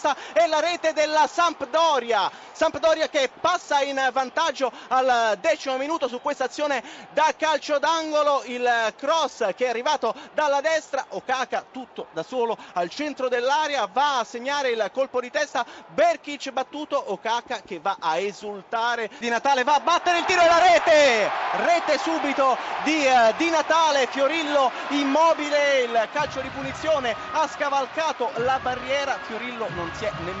testa e la rete della Sampdoria. Sampdoria che passa in vantaggio al decimo minuto su questa azione da calcio d'angolo, il cross che è arrivato dalla destra, Okaka tutto da solo al centro dell'area, va a segnare il colpo di testa, Berkic battuto, Okaka che va a esultare, Di Natale va a battere il tiro e la rete, rete subito di, uh, di Natale, Fiorillo immobile, il calcio di punizione ha scavalcato la barriera, Fiorillo non si è nemmeno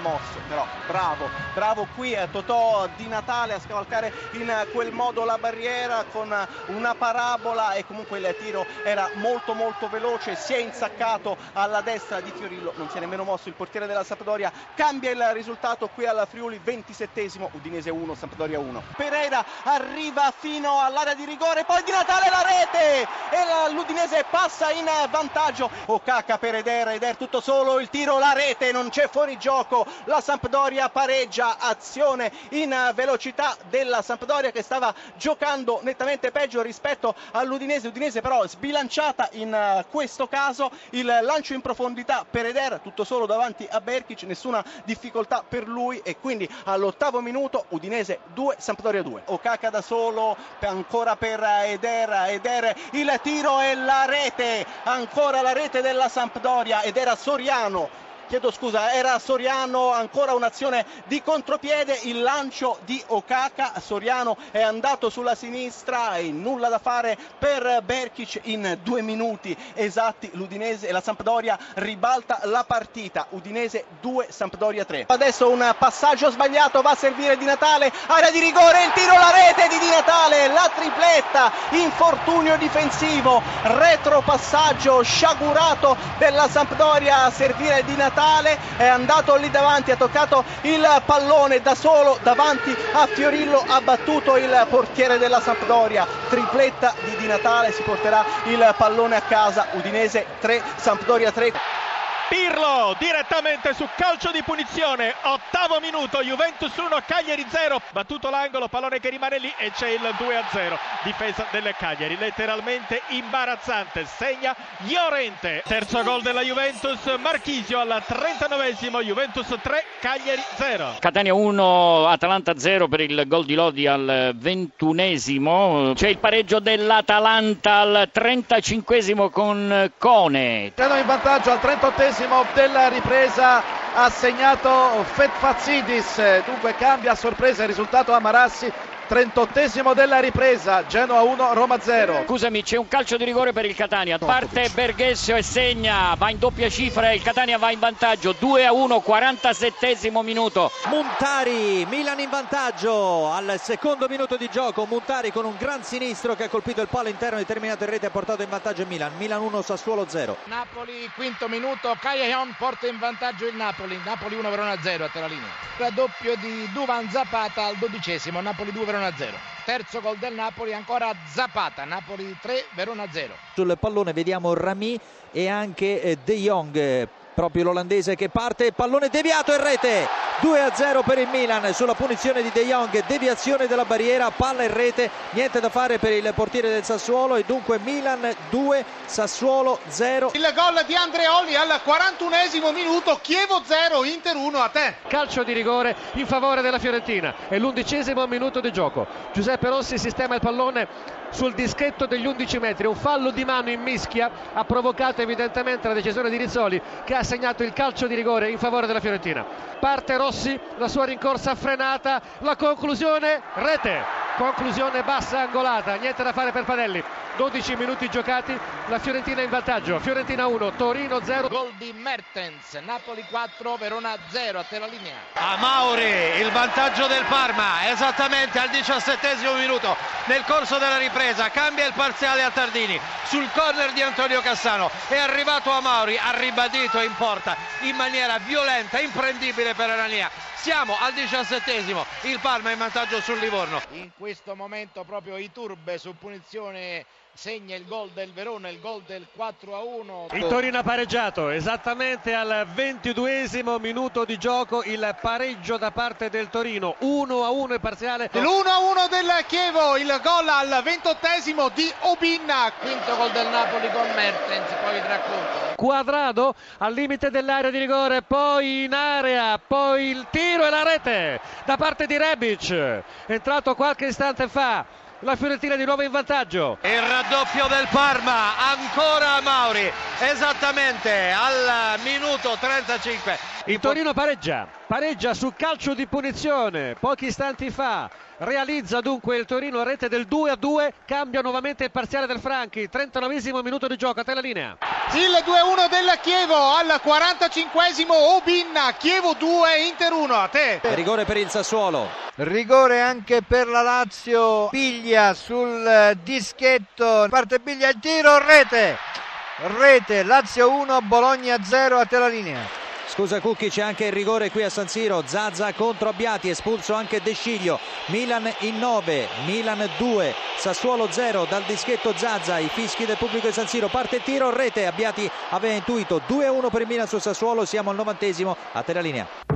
mosso, però bravo, bravo qui eh, Totò Di Natale a scavalcare in quel modo la barriera con una parabola e comunque il tiro era molto molto veloce, si è insaccato alla destra di Fiorillo, non si è nemmeno mosso il portiere della Sampdoria, cambia il risultato qui alla Friuli, 27esimo, Udinese 1, Sampdoria 1. Pereira arriva fino all'area di rigore, poi Di Natale la rete e l'Udinese passa in vantaggio. Okaka per Eder, Eder tutto solo, il tiro, la rete, non c'è fuori gioco, la Sampdoria pareggia, azione in velocità della Sampdoria che stava giocando nettamente peggio rispetto all'Udinese, Udinese però sbilanciata in questo caso, il lancio in profondità per Eder, tutto solo davanti a Berkic, nessuna difficoltà per lui. E quindi all'ottavo minuto Udinese 2, Sampdoria 2. Okaka da solo, ancora per Eder, Eder il tiro e la rete, ancora la rete della Sampdoria. Ed era Soriano chiedo scusa, era Soriano, ancora un'azione di contropiede, il lancio di Okaka, Soriano è andato sulla sinistra e nulla da fare per Berkic in due minuti esatti, l'Udinese e la Sampdoria ribalta la partita, Udinese 2, Sampdoria 3. Adesso un passaggio sbagliato, va a servire Di Natale, area di rigore, il tiro, la rete di Di Natale, la tripletta, infortunio difensivo, retropassaggio sciagurato della Sampdoria a servire Di Natale Natale è andato lì davanti, ha toccato il pallone da solo davanti a Fiorillo, ha battuto il portiere della Sampdoria, tripletta di Di Natale, si porterà il pallone a casa, Udinese 3, Sampdoria 3. Pirlo direttamente su calcio di punizione, ottavo minuto, Juventus 1, Cagliari 0, battuto l'angolo, pallone che rimane lì e c'è il 2-0, difesa delle Cagliari, letteralmente imbarazzante, segna Llorente, terzo gol della Juventus, Marchisio al 39esimo, Juventus 3, Cagliari 0. Catania 1, Atalanta 0 per il gol di Lodi al 21esimo, c'è il pareggio dell'Atalanta al 35esimo con Cone. Erano in vantaggio al 38esimo della ripresa ha segnato Fetfazidis, dunque cambia a sorpresa il risultato a Marassi 38esimo della ripresa, Genoa 1, Roma 0. Scusami, c'è un calcio di rigore per il Catania. Parte Berghessio e segna, va in doppia cifra, il Catania va in vantaggio 2 a 1, 47esimo minuto. Muntari, Milan in vantaggio al secondo minuto di gioco. Muntari con un gran sinistro che ha colpito il palo interno, determinato in rete e ha portato in vantaggio il Milan. Milan 1, Sassuolo 0. Napoli, quinto minuto, Caglion porta in vantaggio il Napoli. Napoli 1, Verona 0 a te la linea. Raddoppio di Duvan Zapata al dodicesimo, Napoli 2, Verona Verona 0. Terzo gol del Napoli, ancora Zapata, Napoli 3, Verona 0. Sul pallone vediamo Rami e anche eh, De Jong, proprio l'olandese che parte, pallone deviato in rete. 2 a 0 per il Milan sulla punizione di De Jong, deviazione della barriera, palla in rete, niente da fare per il portiere del Sassuolo e dunque Milan 2, Sassuolo 0. Il gol di Andreoli al 41esimo minuto, Chievo 0, Inter 1 a te. Calcio di rigore in favore della Fiorentina, è l'undicesimo minuto di gioco. Giuseppe Rossi sistema il pallone sul dischetto degli 11 metri, un fallo di mano in mischia ha provocato evidentemente la decisione di Rizzoli che ha segnato il calcio di rigore in favore della Fiorentina. Parte Rossi, la sua rincorsa frenata, la conclusione rete. Conclusione bassa angolata, niente da fare per Panelli. 12 minuti giocati, la Fiorentina in vantaggio. Fiorentina 1, Torino 0. Gol di Mertens, Napoli 4, Verona 0, a te la linea. A Mauri, il vantaggio del Parma, esattamente al 17 minuto nel corso della ripresa, cambia il parziale a Tardini sul corner di Antonio Cassano. È arrivato a Mauri, ha ribadito in porta in maniera violenta, imprendibile per Arania. Siamo al diciassettesimo, il Parma in vantaggio sul Livorno. In questo momento proprio Iturbe su punizione segna il gol del Verona, il gol del 4 a 1. Il Torino ha pareggiato esattamente al ventiduesimo minuto di gioco il pareggio da parte del Torino 1 a 1 è parziale L'1 a 1 del Chievo, il gol al ventottesimo di Obinna. Quinto gol del Napoli con Mertens, poi vi racconto. Quadrado al limite dell'area di rigore, poi in area, poi il tiro e la rete da parte di Rebic, entrato qualche istante fa. La Fiorentina di nuovo in vantaggio. Il raddoppio del Parma, ancora Mauri, esattamente al minuto 35. Il Torino pareggia, pareggia su calcio di punizione pochi istanti fa. Realizza dunque il Torino rete del 2 a 2, cambia nuovamente il parziale del Franchi, 39 minuto di gioco, a te la linea. Il 2-1 del Chievo al 45esimo Obinna, Chievo 2, Inter 1, a te. Rigore per il Sassuolo. Rigore anche per la Lazio, Piglia sul dischetto, parte Piglia il tiro, rete. Rete, Lazio 1, Bologna 0, a te la linea. Scusa Cucchi, c'è anche il rigore qui a San Siro. Zazza contro Abbiati, espulso anche De Sciglio. Milan in 9, Milan 2, Sassuolo 0 dal dischetto Zazza. I fischi del pubblico di San Siro. Parte il tiro, rete. Abbiati aveva intuito 2-1 per il Milan su Sassuolo. Siamo al novantesimo. A te la linea.